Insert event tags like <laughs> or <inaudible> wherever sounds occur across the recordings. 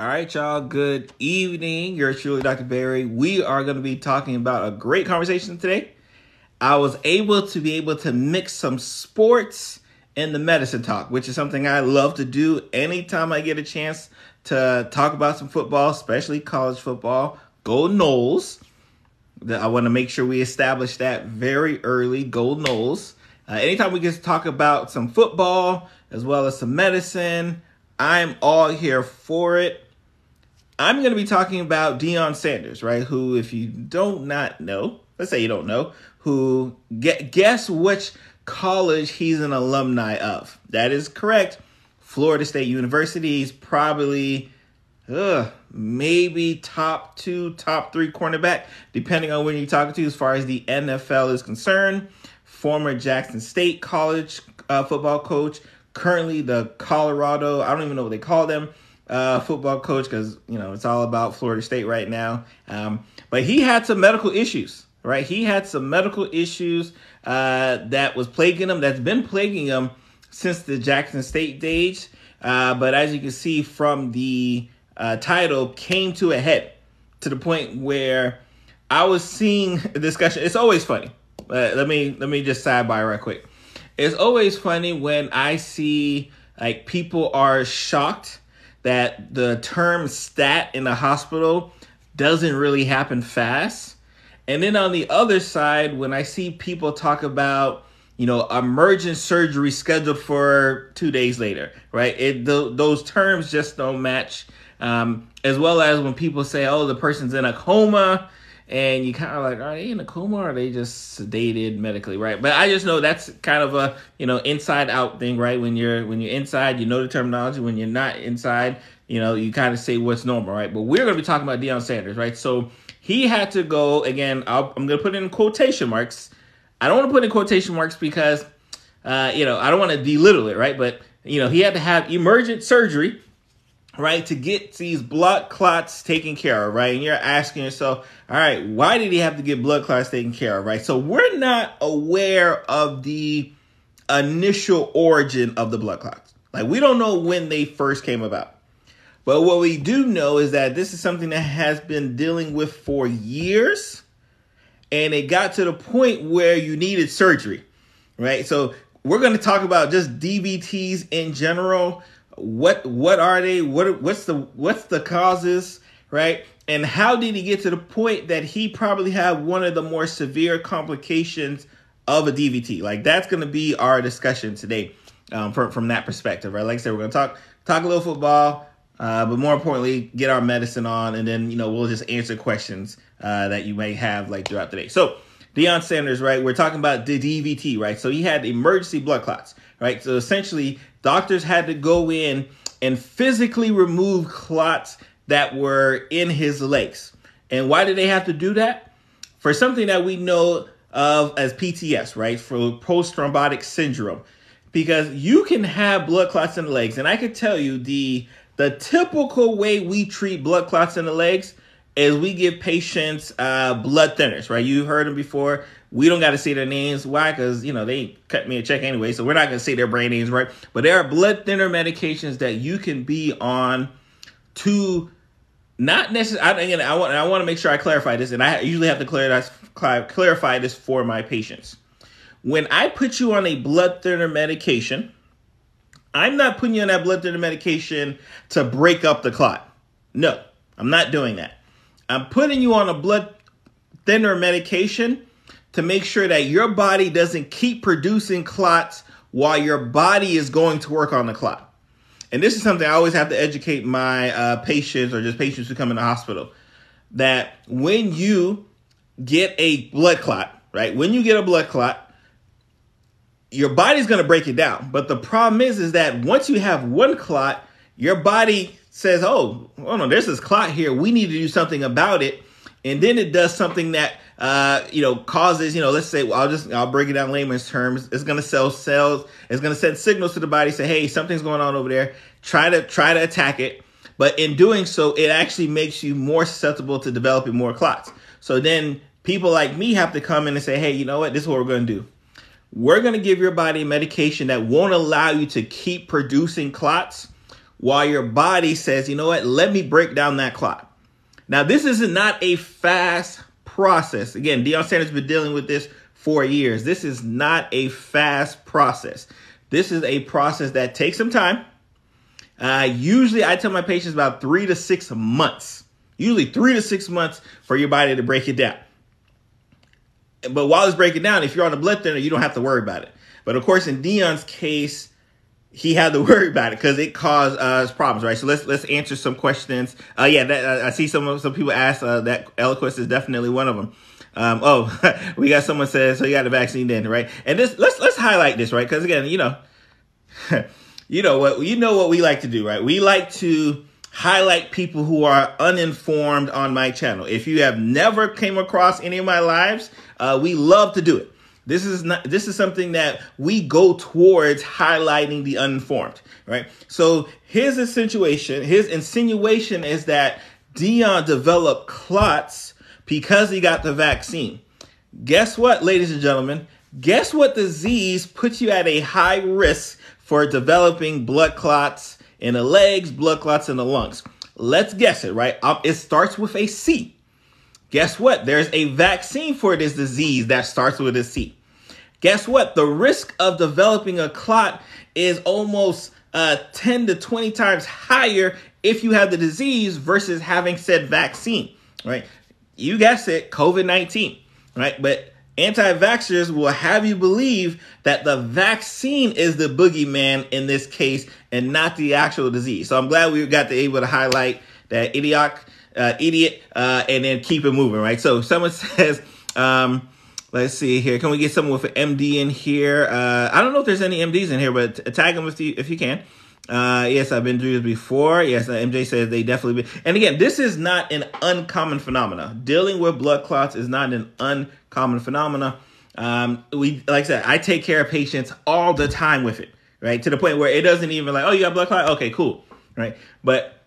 All right, y'all. Good evening. You're truly Dr. Pierre. We are going to be talking about a great conversation today. I was able to be able to mix some sports and the medicine talk, which is something I love to do anytime I get a chance to talk about some football, especially college football. Go Noles. I want to make sure we establish that very early. Go Noles. Uh, anytime we get to talk about some football as well as some medicine, I'm all here for it. I'm going to be talking about Deion Sanders, right? Who, if you don't not know, let's say you don't know, who guess which college he's an alumni of? That is correct. Florida State University. He's probably, uh, maybe top two, top three cornerback, depending on when you're talking to, as far as the NFL is concerned. Former Jackson State College uh, football coach, currently the Colorado, I don't even know what they call them uh, football coach because you know it's all about Florida State right now. Um, but he had some medical issues, right? He had some medical issues uh, that was plaguing him. That's been plaguing him since the Jackson State days. Uh, but as you can see from the uh, title, came to a head to the point where I was seeing <laughs> a discussion. It's always funny. let me let me just sidebar right quick. It's always funny when I see like people are shocked that the term stat in the hospital doesn't really happen fast. And then on the other side, when I see people talk about, you know, emergent surgery scheduled for two days later, right? It th- those terms just don't match. Um, as well as when people say, "Oh, the person's in a coma," and you kind of like, are they in a coma or are they just sedated medically, right? But I just know that's kind of a you know inside out thing, right? When you're when you're inside, you know the terminology. When you're not inside, you know you kind of say what's normal, right? But we're going to be talking about Deion Sanders, right? So he had to go again. i am going to put in quotation marks. I don't want to put in quotation marks because uh, you know I don't want to belittle it, right? But you know he had to have emergent surgery right, to get these blood clots taken care of, right? And you're asking yourself, all right, why did he have to get blood clots taken care of, right? So we're not aware of the initial origin of the blood clots. Like we don't know when they first came about. But what we do know is that this is something that has been dealing with for years. And it got to the point where you needed surgery, right? So we're going to talk about just DVTs in general, what what are they what what's the what's the causes right and how did he get to the point that he probably had one of the more severe complications of a dvt like that's going to be our discussion today um, from, from that perspective right like i said we're going to talk talk a little football uh, but more importantly get our medicine on and then you know we'll just answer questions uh, that you may have like throughout the day so Deion Sanders, right? We're talking about the DVT, right? So he had emergency blood clots, right? So essentially, doctors had to go in and physically remove clots that were in his legs. And why did they have to do that? For something that we know of as PTS, right? For post thrombotic syndrome. Because you can have blood clots in the legs. And I can tell you the the typical way we treat blood clots in the legs is we give patients uh, blood thinners, right? You heard them before. We don't got to say their names. Why? Because, you know, they cut me a check anyway, so we're not going to say their brand names, right? But there are blood thinner medications that you can be on to not necessarily, again, I want, I want to make sure I clarify this, and I usually have to clarify, clarify this for my patients. When I put you on a blood thinner medication, I'm not putting you on that blood thinner medication to break up the clot. No, I'm not doing that. I'm putting you on a blood thinner medication to make sure that your body doesn't keep producing clots while your body is going to work on the clot. And this is something I always have to educate my uh, patients or just patients who come in the hospital that when you get a blood clot, right? When you get a blood clot, your body's going to break it down. But the problem is, is that once you have one clot, your body says, "Oh, oh no, there's this clot here. We need to do something about it." And then it does something that uh, you know causes, you know, let's say well, I'll just I'll break it down layman's terms. It's to sell cells. It's to send signals to the body, say, "Hey, something's going on over there. Try to try to attack it." But in doing so, it actually makes you more susceptible to developing more clots. So then people like me have to come in and say, "Hey, you know what? This is what we're to do." We're going to give your body medication that won't allow you to keep producing clots while your body says, you know what, let me break down that clot. Now, this is not a fast process. Again, Deion Sanders has been dealing with this for years. This is not a fast process. This is a process that takes some time. Uh, usually, I tell my patients about three to six months. Usually, three to six months for your body to break it down. But while it's breaking down, if you're on a blood thinner, you don't have to worry about it. But of course, in Deion's case, he had to worry about it because it caused us problems, right? So let's let's answer some questions. Uh, yeah, that, I see some some people ask uh, that Eliquis is definitely one of them. Um, oh, <laughs> we got someone says so you got the vaccine then, right? And this let's let's highlight this, right? Because again, you know, <laughs> you know what you know what we like to do, right? We like to highlight people who are uninformed on my channel. If you have never came across any of my lives, uh, we love to do it. This is not this is something that we go towards highlighting the uninformed, right? So his insinuation, his insinuation is that Deion developed clots because he got the vaccine. Guess what, ladies and gentlemen? Guess what disease puts you at a high risk for developing blood clots in the legs, blood clots in the lungs? Let's guess it, right? Um, it starts with a C. Guess what? There's a vaccine for this disease that starts with a C. Guess what? The risk of developing a clot is almost uh, 10 to 20 times higher if you have the disease versus having said vaccine, right? You guessed it, COVID 19, right? But anti vaxxers will have you believe that the vaccine is the boogeyman in this case and not the actual disease. So I'm glad we got to able to highlight that idiot, uh, idiot, uh, and then keep it moving, right? So someone <laughs> says, um, let's see here. Can we get someone with an MD in here? Uh, I don't know if there's any MDs in here, but tag them if you if you can. Uh, yes, I've been through this before. Yes, uh, MJ says they definitely been. And again, this is not an uncommon phenomena. Dealing with blood clots is not an uncommon phenomena. Um, we like I said, I take care of patients all the time with it, right? To the point where it doesn't even like, oh, you got blood clot? Okay, cool, right? But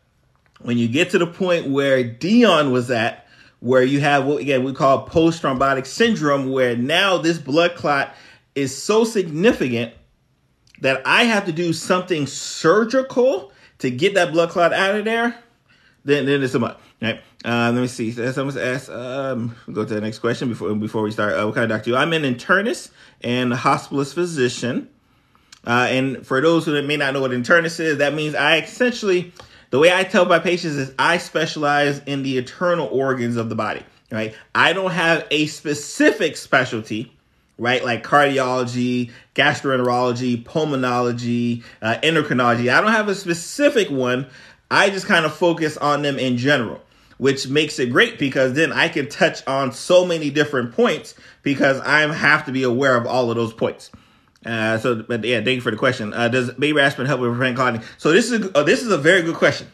when you get to the point where Deion was at, where you have what again we call post thrombotic syndrome, where now this blood clot is so significant that I have to do something surgical to get that blood clot out of there, then then it's a month. Right. Uh, let me see. Someone's asked. Um, go to the next question before before we start. Uh, what kind of doctor? You? I'm an internist and hospitalist physician. Uh, and for those who may not know what internist is, that means I essentially, the way I tell my patients is I specialize in the internal organs of the body. Right. I don't have a specific specialty right? Like cardiology, gastroenterology, pulmonology, uh, endocrinology. I don't have a specific one. I just kind of focus on them in general, which makes it great because then I can touch on so many different points because I have to be aware of all of those points. Uh, so, but yeah, thank you for the question. Uh, does baby aspirin help with clotting? So this is a, uh, this is a very good question,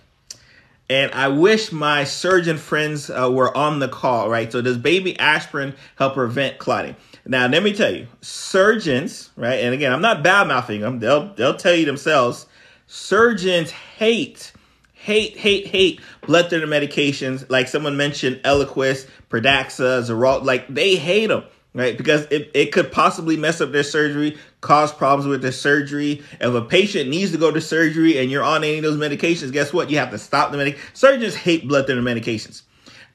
and I wish my surgeon friends uh, were on the call. Right. So does baby aspirin help prevent clotting? Now, let me tell you, surgeons, right? And again, I'm not bad mouthing them. They'll they'll tell you themselves. Surgeons hate, hate, hate, hate blood thinner medications. Like someone mentioned, Eliquis, Pradaxa, Xarelto. Like they hate them, right? Because it, it could possibly mess up their surgery, cause problems with their surgery. If a patient needs to go to surgery and you're on any of those medications, guess what? You have to stop the medication. Surgeons hate blood thinner medications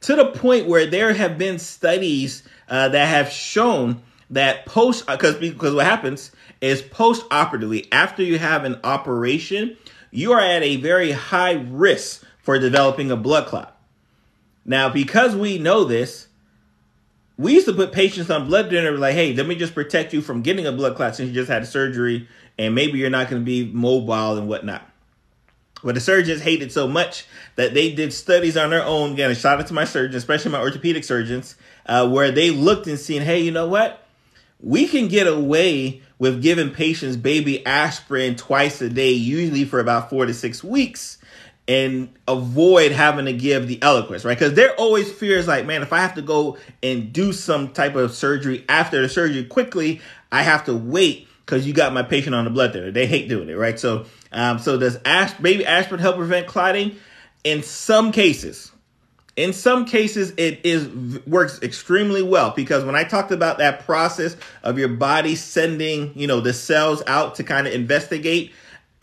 to the point where there have been studies uh, that have shown that post because uh, because what happens is post operatively after you have an operation you are at a very high risk for developing a blood clot now because we know this we used to put patients on blood thinner like hey let me just protect you from getting a blood clot since you just had surgery and maybe you're not going to be mobile and whatnot but the surgeons hated so much that they did studies on their own. Again, a shout out to my surgeons, especially my orthopedic surgeons, uh, where they looked and seen, hey, you know what? We can get away with giving patients baby aspirin twice a day, usually for about four to six weeks, and avoid having to give the Eliquis, right? Because there always fears like, man, if I have to go and do some type of surgery after the surgery quickly, I have to wait because you got my patient on the blood thinner. They hate doing it, right? So, um, so does asp- baby aspirin help prevent clotting? In some cases, in some cases, it is works extremely well because when I talked about that process of your body sending, you know, the cells out to kind of investigate,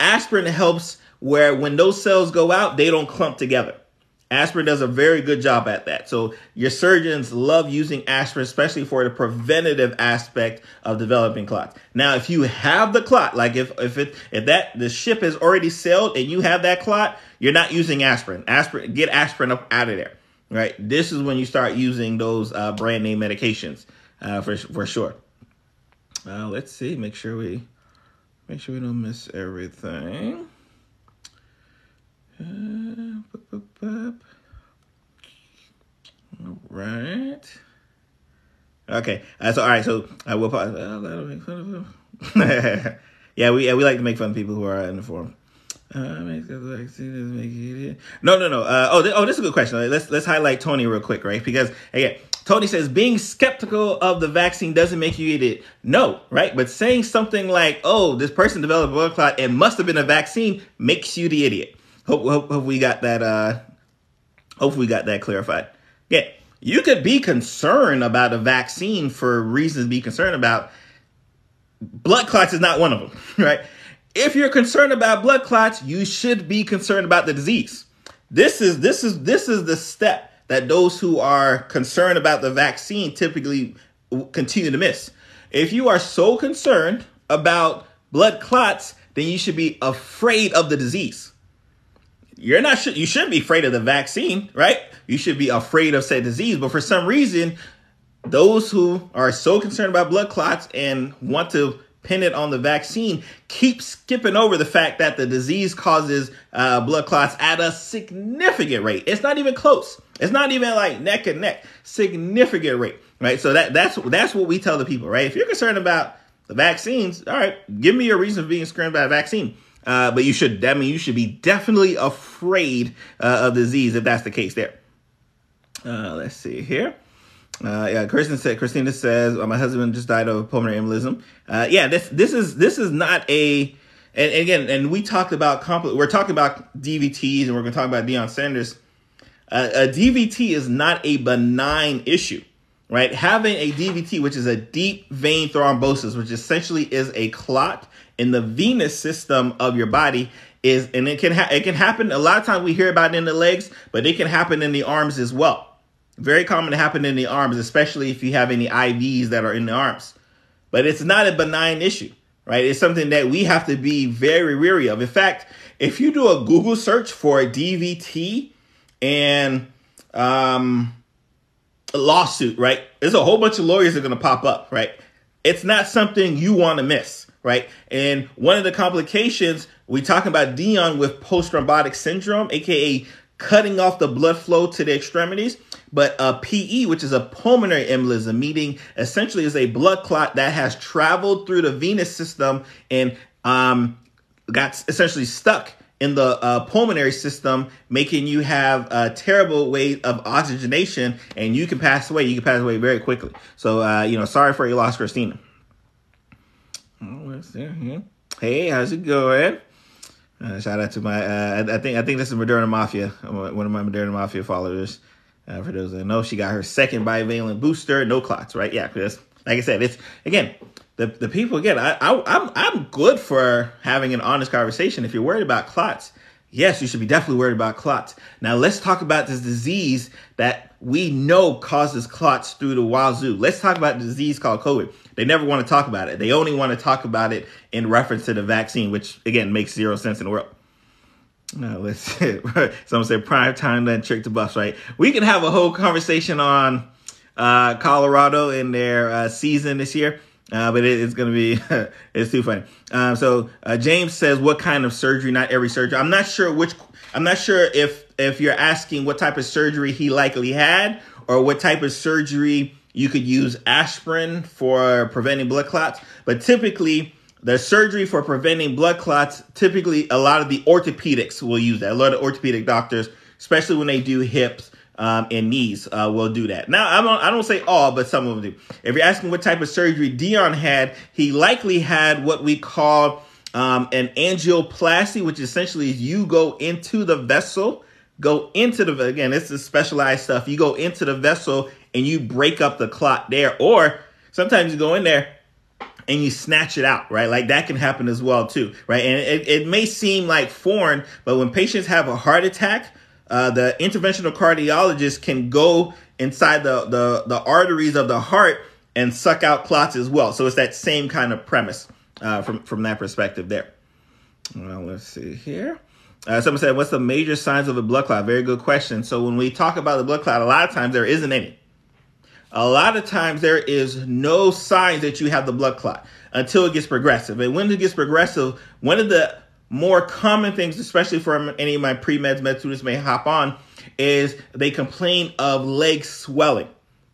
aspirin helps where when those cells go out, they don't clump together. Aspirin does a very good job at that. So your surgeons love using aspirin, especially for the preventative aspect of developing clots. Now, if you have the clot, like if if it if that the ship is already sailed and you have that clot, you're not using aspirin. Aspirin, get aspirin up out of there. Right. This is when you start using those uh, brand name medications uh, for for sure. Uh, let's see. Make sure we make sure we don't miss everything. Uh, all right. Okay. Uh, so all right. So I will. Uh, that'll make fun of <laughs> yeah, we yeah, we like to make fun of people who are uninformed. Uh, no, no, no. Uh, oh, th- oh, this is a good question. Let's let's highlight Tony real quick, right? Because again, Tony says being skeptical of the vaccine doesn't make you idiot. No, right? But saying something like, "Oh, this person developed blood clot and must have been a vaccine," makes you the idiot. Hope, hope, hope we got that. Uh, hope we got that clarified. Yeah, you could be concerned about a vaccine for reasons to be concerned about. Blood clots is not one of them, <laughs> right? If you're concerned about blood clots, you should be concerned about the disease. This is this is this is the step that those who are concerned about the vaccine typically continue to miss. If you are so concerned about blood clots, then you should be afraid of the disease. You're not you shouldn't be afraid of the vaccine, right? You should be afraid of said disease, but for some reason, those who are so concerned about blood clots and want to pin it on the vaccine keep skipping over the fact that the disease causes uh, blood clots at a significant rate. It's not even close. It's not even like neck and neck. Significant rate, right? So that that's that's what we tell the people, right? If you're concerned about the vaccines, all right, give me a reason for being concerned about a vaccine. Uh, but you should, I mean, you should be definitely afraid uh, of disease if that's the case. There. Uh, let's see here. Uh, yeah, Kristen said. Christina says, oh, "My husband just died of pulmonary embolism." Uh, yeah, this this is this is not a. And, again, and we talked about compl- we're talking about DVTs, and we're going to talk about Deion Sanders. Uh, a DVT is not a benign issue, right? Having a DVT, which is a deep vein thrombosis, which essentially is a clot in the venous system of your body, is and it can ha- it can happen. A lot of times we hear about in the legs, but it can happen in the arms as well very common to happen in the arms, especially if you have any IVs that are in the arms. But it's not a benign issue, right? It's something that we have to be very weary of. In fact, if you do a Google search for a DVT and um, a lawsuit, right? There's a whole bunch of lawyers that are going to pop up, right? It's not something you want to miss, right? And one of the complications we talk about Deion with post thrombotic syndrome, aka cutting off the blood flow to the extremities. But a PE, which is a pulmonary embolism, meaning essentially is a blood clot that has traveled through the venous system and um, got essentially stuck in the uh, pulmonary system, making you have a terrible way of oxygenation, and you can pass away. You can pass away very quickly. So, uh, you know, sorry for your loss, Christina. Oh, hey, how's it going? Uh, shout out to my, uh, I, I, think I think this is Moderna Mafia, one of my Moderna Mafia followers. Uh, for those that know, she got her second bivalent booster, no clots, right? Yeah, because like I said, it's again the the people again. I, I I'm I'm good for having an honest conversation. If you're worried about clots, yes, you should be definitely worried about clots. Now let's talk about this disease that we know causes clots through the wazoo. Let's talk about the disease called COVID. They never want to talk about it. They only want to talk about it in reference to the vaccine, which again makes zero sense in the world. Now, let's <laughs> someone said prime time then trick the bus, right? We can have a whole conversation on uh, Colorado in their uh, season this year. Uh, but it, it's gonna be <laughs> it's too funny. Um, so uh, James says, "What kind of surgery? Not every surgery. I'm not sure which. I'm not sure if if you're asking what type of surgery he likely had, or what type of surgery you could use aspirin for preventing blood clots. But typically, the surgery for preventing blood clots, typically a lot of the orthopedics will use that. A lot of orthopedic doctors, especially when they do hips um, and knees, uh, will do that. Now, I don't, I don't say all, but some of them do. If you're asking what type of surgery Deion had, he likely had what we call um, an angioplasty, which essentially is you go into the vessel, go into the, again, this is specialized stuff. You go into the vessel and you break up the clot there. Or sometimes you go in there and you snatch it out, right? Like that can happen as well too, right? And it, it may seem like foreign, but when patients have a heart attack, uh, the interventional cardiologist can go inside the, the, the arteries of the heart and suck out clots as well. So it's that same kind of premise uh, from, from that perspective there. Well, let's see here. Uh, someone said, What's the major signs of a blood clot? Very good question. So, when we talk about the blood clot, a lot of times there isn't any. A lot of times there is no signs that you have the blood clot until it gets progressive. And when it gets progressive, one of the more common things, especially for any of my pre meds, med students may hop on, is they complain of leg swelling.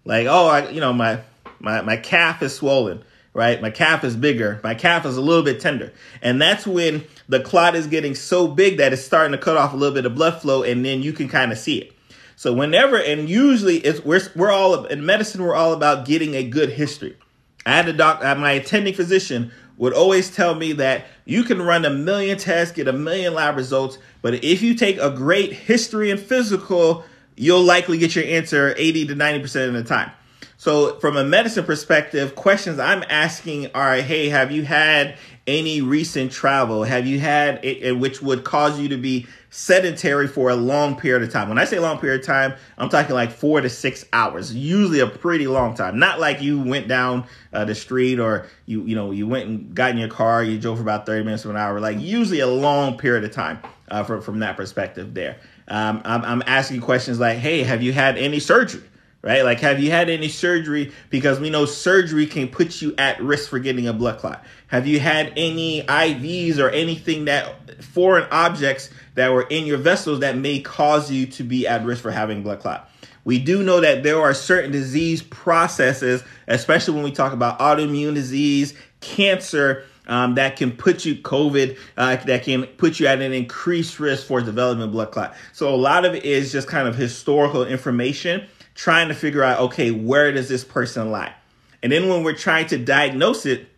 Like, oh, I, you know, my, my, my calf is swollen right? My calf is bigger. My calf is a little bit tender. And that's when the clot is getting so big that it's starting to cut off a little bit of blood flow and then you can kind of see it. So whenever and usually it's we're we're all in medicine we're all about getting a good history. I had a doc uh, my attending physician would always tell me that you can run a million tests, get a million lab results, but if you take a great history and physical, you'll likely get your answer 80 to 90% of the time. So, from a medicine perspective, questions I'm asking are hey, have you had any recent travel? Have you had it, which would cause you to be sedentary for a long period of time? When I say long period of time, I'm talking like four to six hours, usually a pretty long time. Not like you went down uh, the street or you, you know, you went and got in your car, you drove for about 30 minutes to an hour, like usually a long period of time uh, from, from that perspective there. Um, I'm, I'm asking questions like, hey, have you had any surgery? right? Like, have you had any surgery? Because we know surgery can put you at risk for getting a blood clot. Have you had any IVs or anything that foreign objects that were in your vessels that may cause you to be at risk for having blood clot? We do know that there are certain disease processes, especially when we talk about autoimmune disease, cancer, um, that can put you COVID, uh, that can put you at an increased risk for developing blood clot. So a lot of it is just kind of historical information trying to figure out, okay, where does this person lie? And then when we're trying to diagnose it,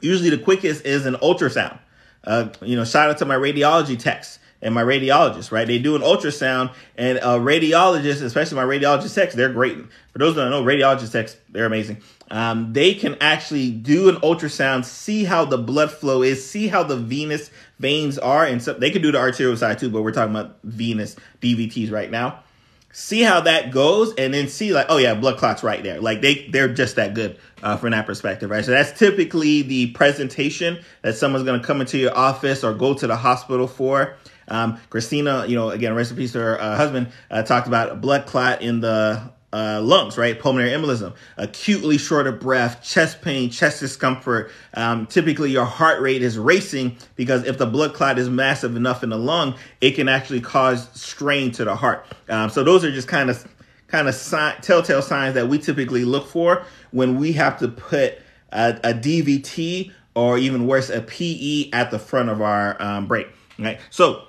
usually the quickest is an ultrasound. Uh, you know, shout out to my radiology techs and my radiologist, right? They do an ultrasound and a radiologist, especially my radiologist techs, they're great. For those that don't know, radiologist techs, they're amazing. Um, they can actually do an ultrasound, see how the blood flow is, see how the venous veins are, and so they can do the arterial side too, but we're talking about venous DVTs right now see how that goes and then see like oh yeah blood clots right there like they they're just that good uh, from that perspective right so that's typically the presentation that someone's going to come into your office or go to the hospital for um, christina you know again rest in peace to her uh, husband uh, talked about blood clot in the uh, lungs, right? Pulmonary embolism, acutely short of breath, chest pain, chest discomfort. Um, typically, your heart rate is racing because if the blood clot is massive enough in the lung, it can actually cause strain to the heart. Um, so those are just kind of kind of si- telltale signs that we typically look for when we have to put a, a DVT or even worse, a PE at the front of our um, brake. Right. So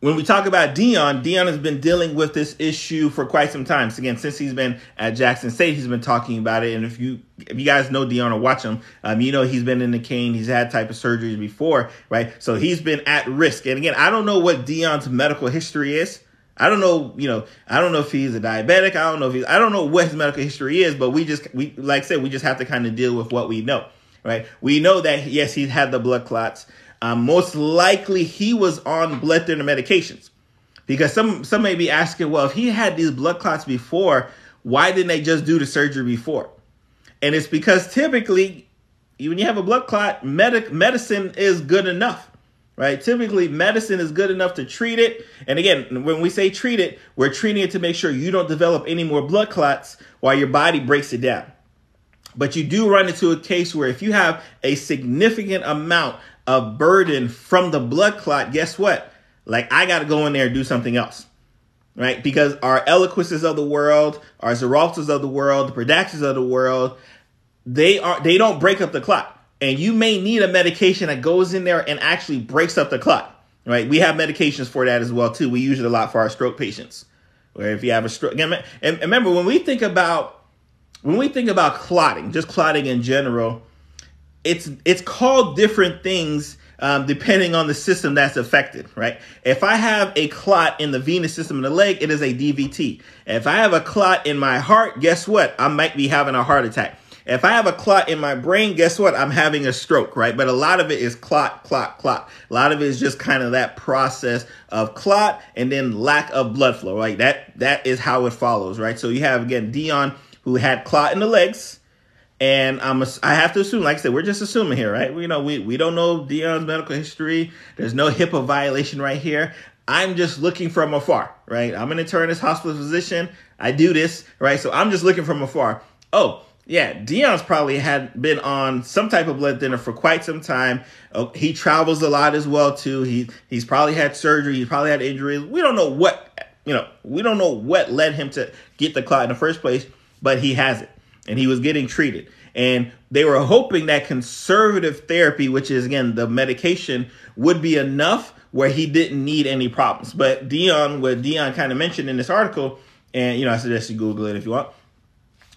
when we talk about Deion, Deion has been dealing with this issue for quite some time. So again, since he's been at Jackson State, he's been talking about it. And if you if you guys know Deion or watch him, um, you know he's been in the cane. He's had type of surgeries before, right? So he's been at risk. And again, I don't know what Deion's medical history is. I don't know, you know, I don't know if he's a diabetic. I don't know if he's, I don't know what his medical history is, but we just, we, like I said, we just have to kind of deal with what we know, right? We know that, yes, he's had the blood clots. Um, most likely he was on blood thinner medications. Because some some may be asking, well, if he had these blood clots before, why didn't they just do the surgery before? And it's because typically, when you have a blood clot, medic medicine is good enough, right? Typically, medicine is good enough to treat it. And again, when we say treat it, we're treating it to make sure you don't develop any more blood clots while your body breaks it down. But you do run into a case where if you have a significant amount of burden from the blood clot, guess what? Like I got to go in there and do something else. Right? Because our Eliquises of the world, our Xareltos of the world, the Pradaxas of the world, they are they don't break up the clot. And you may need a medication that goes in there and actually breaks up the clot. Right? We have medications for that as well too. We use it a lot for our stroke patients. Where if you have a stroke, and remember when we think about when we think about clotting, just clotting in general, it's it's called different things um, depending on the system that's affected, right? If I have a clot in the venous system in the leg, it is a DVT. If I have a clot in my heart, guess what? I might be having a heart attack. If I have a clot in my brain, guess what? I'm having a stroke, right? But a lot of it is clot, clot, clot. A lot of it is just kind of that process of clot and then lack of blood flow, right? That that is how it follows, right? So you have again Deion who had clot in the legs, and I'm I have to assume, like I said, we're just assuming here, right? We you know we we don't know Deion's medical history. There's no HIPAA violation right here. I'm just looking from afar, right? I'm an internist, hospital physician. I do this, right? So I'm just looking from afar. Oh, yeah, Deion's probably had been on some type of blood thinner for quite some time. Oh, he travels a lot as well too. He he's probably had surgery. He's probably had injuries. We don't know what you know. We don't know what led him to get the clot in the first place, but he has it, and he was getting treated. And they were hoping that conservative therapy, which is again the medication, would be enough where he didn't need any problems. But Deion, what Deion kind of mentioned in this article, and you know, I suggest you Google it if you want.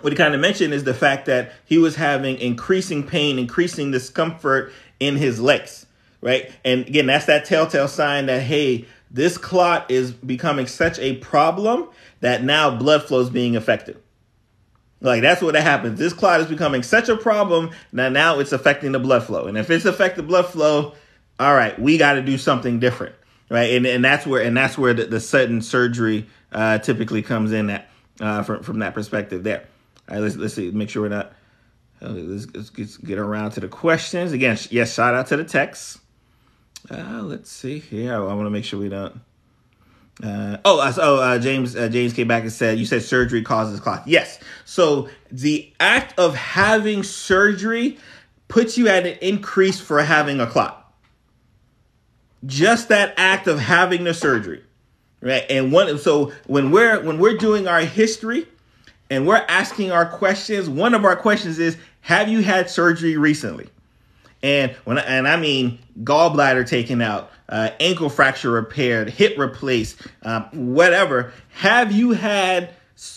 What he kind of mentioned is the fact that he was having increasing pain, increasing discomfort in his legs, right? And again, that's that telltale sign that hey, this clot is becoming such a problem that now blood flow is being affected. Like that's what happens. This clot is becoming such a problem that now it's affecting the blood flow. And if it's affecting blood flow, all right, we got to do something different, right? And and that's where and that's where the, the sudden surgery uh, typically comes in at uh, from from that perspective. There. All right, let's let's see, make sure we're not. Uh, let's, let's, get around to the questions again. Yes, shout out to the text. Uh, let's see here. I, I want to make sure we don't. Uh, oh, oh, uh, James uh, James came back and said you said surgery causes clot. Yes. So the act of having surgery puts you at an increase for having a clot just that act of having the surgery right and one so when we're when we're doing our history and we're asking our questions one of our questions is have you had surgery recently and when and i mean gallbladder taken out uh, ankle fracture repaired hip replaced um, whatever have you had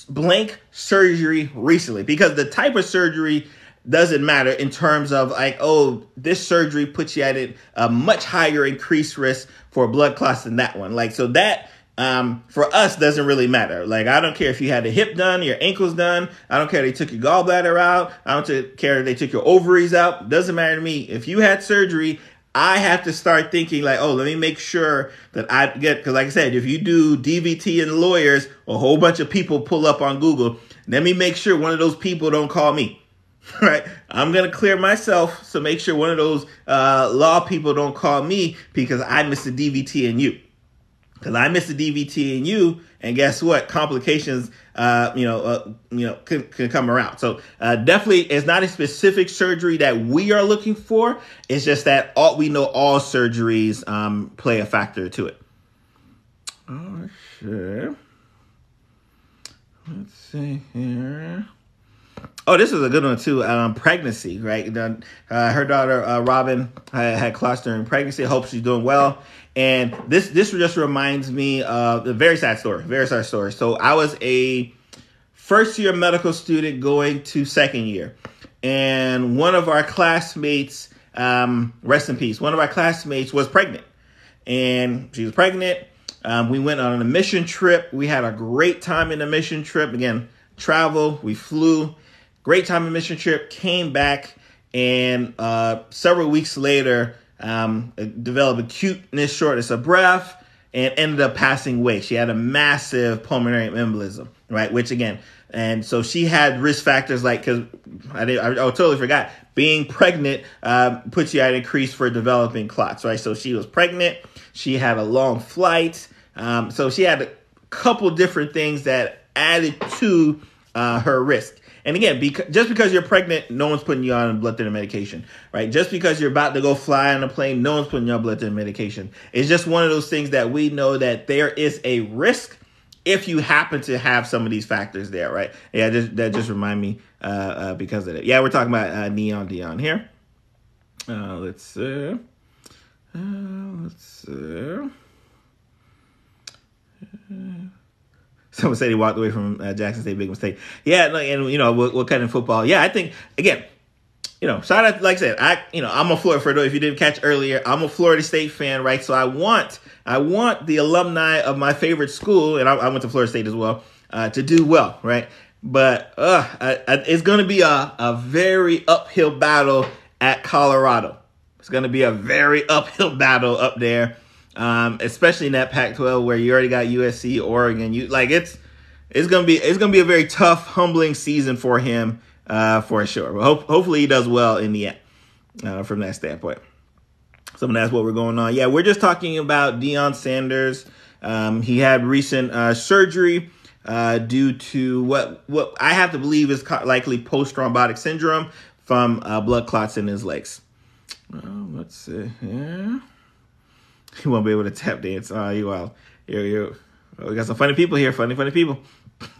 blank surgery recently because the type of surgery doesn't matter in terms of like, oh, this surgery puts you at a much higher increased risk for blood clots than that one. Like, so that um, for us doesn't really matter. Like, I don't care if you had a hip done, your ankles done. I don't care they took your gallbladder out. I don't care they took your ovaries out. Doesn't matter to me. If you had surgery, I have to start thinking like, oh, let me make sure that I get, because like I said, if you do DVT and lawyers, a whole bunch of people pull up on Google. Let me make sure one of those people don't call me. <laughs> right? I'm gonna clear myself, so make sure one of those uh, law people don't call me because I missed a DVT in you. Because I missed a DVT in you, and guess what? Complications, uh, you know, uh, you know, can, can come around. So uh, definitely, it's not a specific surgery that we are looking for. It's just that all we know all surgeries um, play a factor to it. Oh, sure. Let's see here. Oh, this is a good one too. Um, pregnancy, right? Uh, her daughter uh, Robin had, had clots during pregnancy. Hope she's doing well. And this this just reminds me of a very sad story. Very sad story. So I was a first year medical student going to second year, and one of our classmates, um, rest in peace, one of our classmates was pregnant, and she was pregnant. Um, we went on a mission trip. We had a great time in the mission trip. Again, travel. We flew Great time in mission trip. Came back and uh, several weeks later um, developed acuteness, shortness of breath, and ended up passing away. She had a massive pulmonary embolism, right? Which again, and so she had risk factors like because I, I, I totally forgot being pregnant um, puts you at increase for developing clots, right? So she was pregnant. She had a long flight. Um, so she had a couple different things that added to uh, her risk. And again, because, just because you're pregnant, no one's putting you on blood thinner medication, right? Just because you're about to go fly on a plane, no one's putting you on blood thinner medication. It's just one of those things that we know that there is a risk if you happen to have some of these factors there, right? Yeah, just, that just remind me uh, uh, because of it. Yeah, we're talking about uh, Neon Deion here. Uh, let's see. Uh, let's see. Uh, Someone said he walked away from uh, Jackson State, big mistake. Yeah, and you know what kind of football? Yeah, I think again, you know, shout out. Like I said, I you know I'm a Florida. For if you didn't catch earlier, I'm a Florida State fan, right? So I want I want the alumni of my favorite school, and I, I went to Florida State as well, uh, to do well, right? but uh, I, I, it's going to be a, a very uphill battle at Colorado. It's going to be a very uphill battle up there, um, especially in that Pac-12 where you already got USC, Oregon. You like it's it's gonna be it's gonna be a very tough, humbling season for him uh, for sure. But hope, hopefully he does well in the end uh, from that standpoint. So that's what we're going on. Yeah, we're just talking about Deion Sanders. Um, he had recent uh, surgery uh, due to what what I have to believe is likely post thrombotic syndrome from uh, blood clots in his legs. let's see. Yeah, he won't be able to tap dance. Oh, you well, you you. Oh, we got some funny people here. Funny, funny people.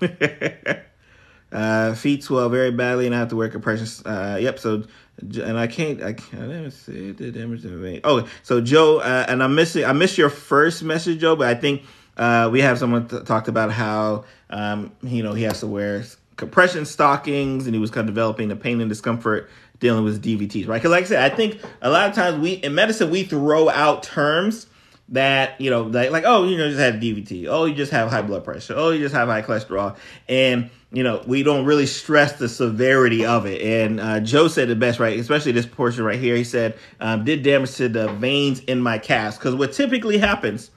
<laughs> uh, feet swell very badly and I have to wear compression. Uh, yep. So, and I can't, I can't, didn't see the damage vein. Oh, so Joe, uh, and I missed. I missed your first message, Joe, but I think uh, we have someone th- talked about how um, you know he has to wear compression stockings, and he was kind of developing the pain and discomfort dealing with DVTs, right? Because like I said, I think a lot of times we in medicine we throw out terms that you know like, like oh you know just have DVT, oh you just have high blood pressure, oh you just have high cholesterol, and you know we don't really stress the severity of it. And uh, Joe said it best, right? Especially this portion right here. He said um, did damage to the veins in my calves because what typically happens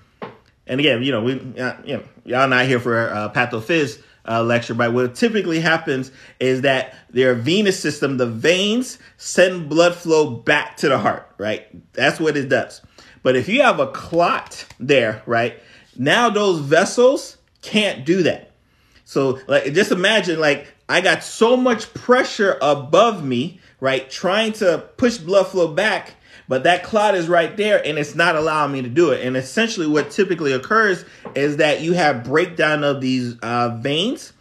and again, you know, we, uh, you know, y'all not here for a pathophys uh, lecture, but what typically happens is that their venous system, the veins, send blood flow back to the heart, right? That's what it does. But if you have a clot there, right, now those vessels can't do that. So, like, just imagine, like, I got so much pressure above me, right, trying to push blood flow back but that clot is right there and it's not allowing me to do it. And essentially, what typically occurs is that you have breakdown of these uh, veins,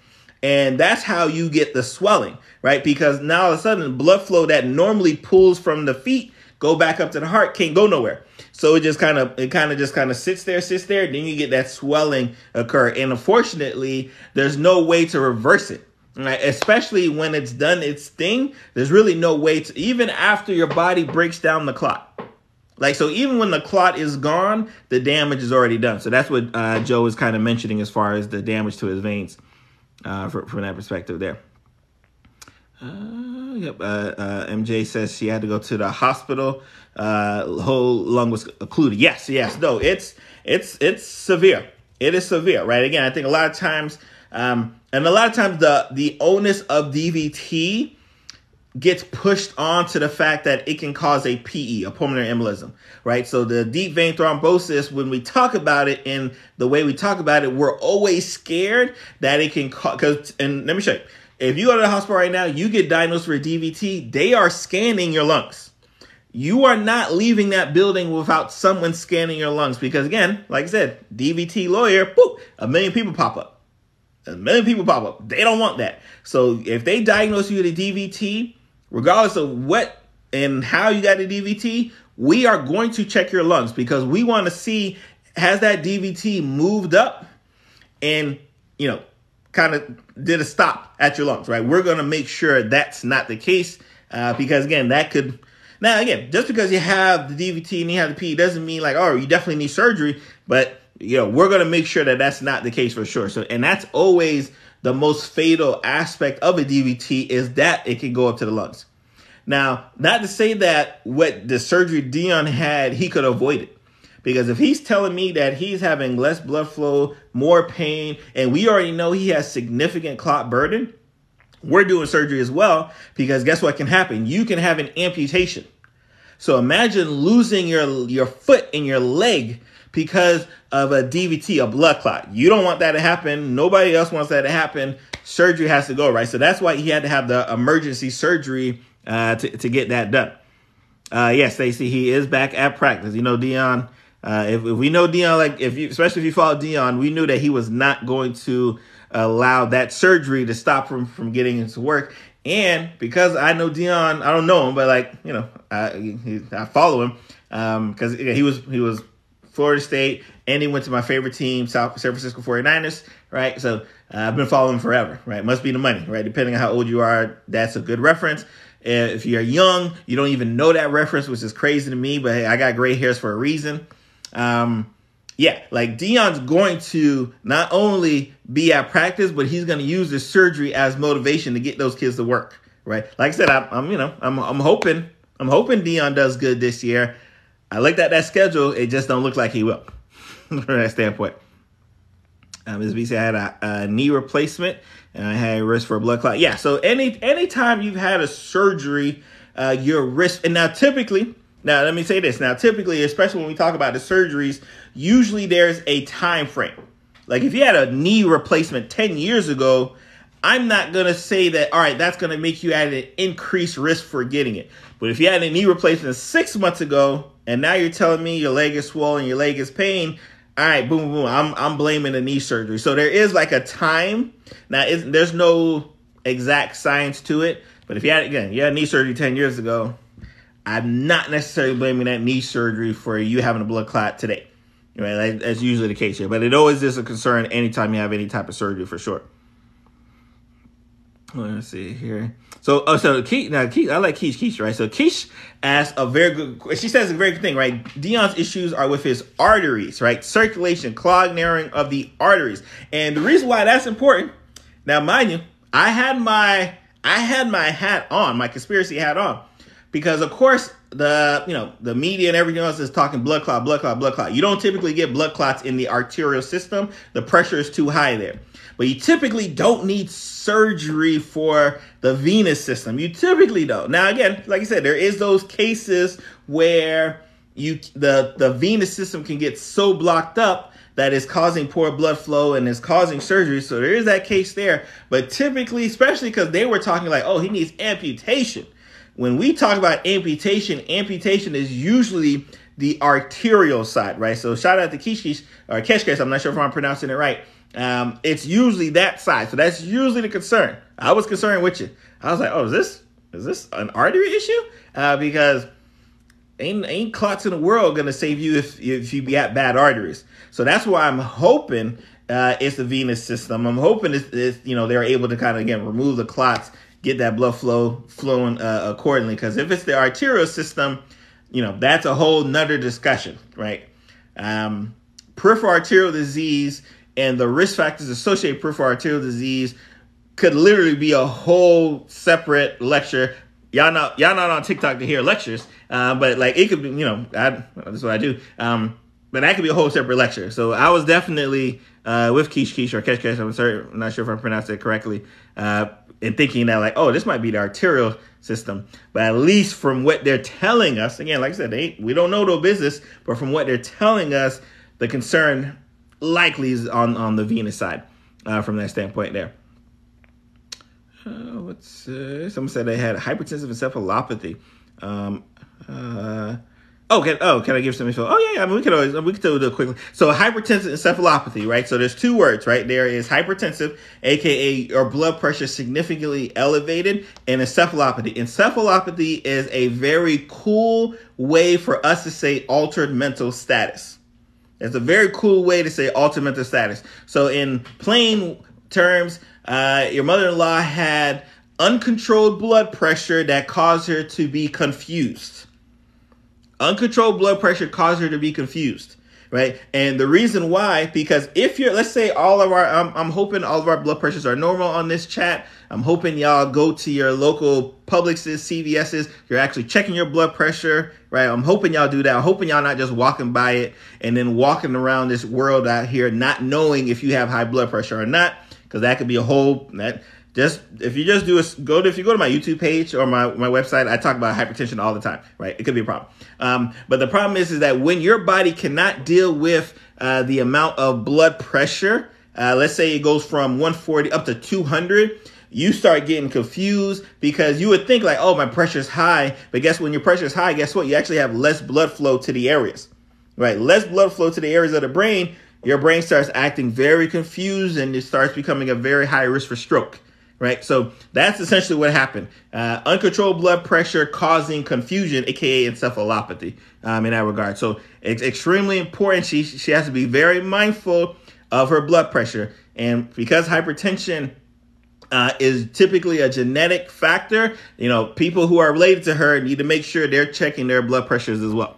and that's how you get the swelling, right? Because now all of a sudden, blood flow that normally pulls from the feet go back up to the heart can't go nowhere. So it just kind of it kind of just kind of sits there, sits there. Then you get that swelling occur, and unfortunately, there's no way to reverse it. Right? Especially when it's done its thing, there's really no way to, even after your body breaks down the clot. Like, so even when the clot is gone, the damage is already done. So that's what uh, Joe is kind of mentioning as far as the damage to his veins uh, for, from that perspective there. Uh, yep. Uh, uh, MJ says she had to go to the hospital. Uh, whole lung was occluded. Yes, yes. No, it's it's it's severe. It is severe, right? Again, I think a lot of times um, and a lot of times the the onus of DVT gets pushed on to the fact that it can cause a PE, a pulmonary embolism, right? So the deep vein thrombosis, when we talk about it in the way we talk about it, we're always scared that it can cause, and let me show you. If you go to the hospital right now, you get diagnosed a DVT, they are scanning your lungs. You are not leaving that building without someone scanning your lungs because again, like I said, DVT lawyer, boop, a million people pop up. A million people pop up. They don't want that. So if they diagnose you with a DVT, regardless of what and how you got a DVT, we are going to check your lungs because we want to see has that DVT moved up and, you know, kind of did a stop at your lungs, right? We're going to make sure that's not the case uh, because, again, that could. Now, again, just because you have the DVT and you have the P doesn't mean like, oh, you definitely need surgery, but you know, we're going to make sure that that's not the case for sure. So, and that's always the most fatal aspect of a DVT is that it can go up to the lungs. Now, not to say that what the surgery Deion had, he could avoid it. Because if he's telling me that he's having less blood flow, more pain, and we already know he has significant clot burden, we're doing surgery as well. Because guess what can happen? You can have an amputation. So imagine losing your, your foot and your leg because of a DVT, a blood clot. You don't want that to happen. Nobody else wants that to happen. Surgery has to go, right? So that's why he had to have the emergency surgery uh, to, to get that done. Uh, yes, Stacy, he is back at practice. You know, Deion. uh, if, if we know Deion, like if you, especially if you follow Deion, we knew that he was not going to allow that surgery to stop him from getting into work. And because I know Deion, I don't know him, but like you know, I, he, I follow him because um, he was he was Florida State, and he went to my favorite team, South San Francisco 49ers, right? So uh, I've been following forever, right? Must be the money, right? Depending on how old you are, that's a good reference. If you're young, you don't even know that reference, which is crazy to me, but hey, I got gray hairs for a reason. Um, yeah, like Deion's going to not only be at practice, but he's going to use the surgery as motivation to get those kids to work. Right. Like I said, I'm, I'm you know, I'm, I'm hoping, I'm hoping Deion does good this year. I looked at that schedule. It just don't look like he will <laughs> from that standpoint. Um, we said, I had a, a knee replacement and I had a risk for a blood clot. Yeah. So any anytime you've had a surgery, uh, your risk. And now typically, now let me say this. Now typically, especially when we talk about the surgeries, usually there's a time frame. Like if you had a knee replacement 10 years ago, I'm not gonna say that all right, that's gonna make you at an increased risk for getting it. But if you had a knee replacement six months ago, and now you're telling me your leg is swollen, your leg is pain, all right, boom, boom. I'm I'm blaming the knee surgery. So there is like a time. Now, there's no exact science to it, but if you had again, you had knee surgery ten years ago, I'm not necessarily blaming that knee surgery for you having a blood clot today. Right, that's usually the case here, but it always is a concern anytime you have any type of surgery for sure. Let's see here. So, oh, so Keith. now Keith. I like Keish, Keish, right? So Keish asked a very good. She says a very good thing, right? Deion's issues are with his arteries, right? Circulation, clog, narrowing of the arteries, and the reason why that's important. Now, mind you, I had my I had my hat on, my conspiracy hat on, because of course the you know the media and everything else is talking blood clot, blood clot, blood clot. You don't typically get blood clots in the arterial system. The pressure is too high there. But you typically don't need surgery for the venous system. You typically don't. Now again, like I said, there is those cases where you the the venous system can get so blocked up that is causing poor blood flow and is causing surgery. So there is that case there. But typically, especially because they were talking like, oh, he needs amputation. When we talk about amputation, amputation is usually the arterial side, right? So shout out to Kish or Keshkesh. I'm not sure if I'm pronouncing it right. Um, it's usually that side. So that's usually the concern. I was concerned with you. I was like, oh, is this is this an artery issue? Uh, because ain't ain't clots in the world gonna save you if if you at bad arteries. So that's why I'm hoping uh, it's the venous system. I'm hoping it's, it's you know they're able to kind of again remove the clots, get that blood flow flowing uh, accordingly. Because if it's the arterial system, you know that's a whole nother discussion, right? Um, peripheral arterial disease and the risk factors associated with peripheral arterial disease could literally be a whole separate lecture. Y'all not y'all not on TikTok to hear lectures, uh, but like it could be, you know, I, that's what I do. Um, but that could be a whole separate lecture. So I was definitely uh, with Keish Keish or Kesh Kesh. I'm sorry, I'm not sure if I pronounced it correctly. Uh, and thinking that like, oh, this might be the arterial system. But at least from what they're telling us, again, like I said, they we don't know the business, but from what they're telling us, the concern likely is on on the venous side uh, from that standpoint there. Uh, what's uh, someone said they had hypertensive encephalopathy. Um, uh, oh, can, oh, can I give some info? Oh yeah, yeah. I mean, we could always we could do it quickly. So hypertensive encephalopathy, right? So there's two words, right? There is hypertensive, aka your blood pressure significantly elevated, and encephalopathy. Encephalopathy is a very cool way for us to say altered mental status. It's a very cool way to say ultimate status. So, in plain terms, uh, your mother in law had uncontrolled blood pressure that caused her to be confused. Uncontrolled blood pressure caused her to be confused, right? And the reason why, because if you're, let's say all of our, I'm, I'm hoping all of our blood pressures are normal on this chat. I'm hoping y'all go to your local Publixes, CVS's. You're actually checking your blood pressure, right? I'm hoping y'all do that. I'm hoping y'all not just walking by it and then walking around this world out here not knowing if you have high blood pressure or not, because that could be a whole that just if you just do a go to if you go to my YouTube page or my, my website, I talk about hypertension all the time, right? It could be a problem. Um, but the problem is is that when your body cannot deal with uh, the amount of blood pressure, uh, let's say it goes from 140 up to 200 you start getting confused because you would think like, oh, my pressure's high. But guess when your pressure is high, guess what? You actually have less blood flow to the areas, right? Less blood flow to the areas of the brain. Your brain starts acting very confused and it starts becoming a very high risk for stroke, right? So that's essentially what happened. Uh, uncontrolled blood pressure causing confusion, aka encephalopathy, um, in that regard. So it's extremely important. She she has to be very mindful of her blood pressure, and because hypertension uh, is typically a genetic factor. You know, people who are related to her need to make sure they're checking their blood pressures as well.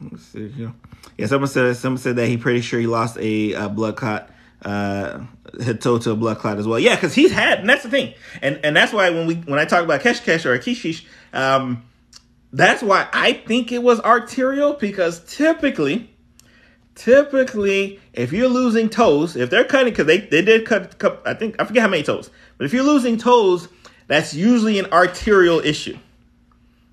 Let's see here. Yeah, someone said someone said that he pretty sure he lost a, a blood clot uh had told to a blood clot as well. Yeah, because he's had, and that's the thing, and and that's why when we when I talk about Kesh Kesh or Kishish, um, that's why I think it was arterial because typically, typically, if you're losing toes, if they're cutting, because they they did cut, cut, I think I forget how many toes, but if you're losing toes, that's usually an arterial issue.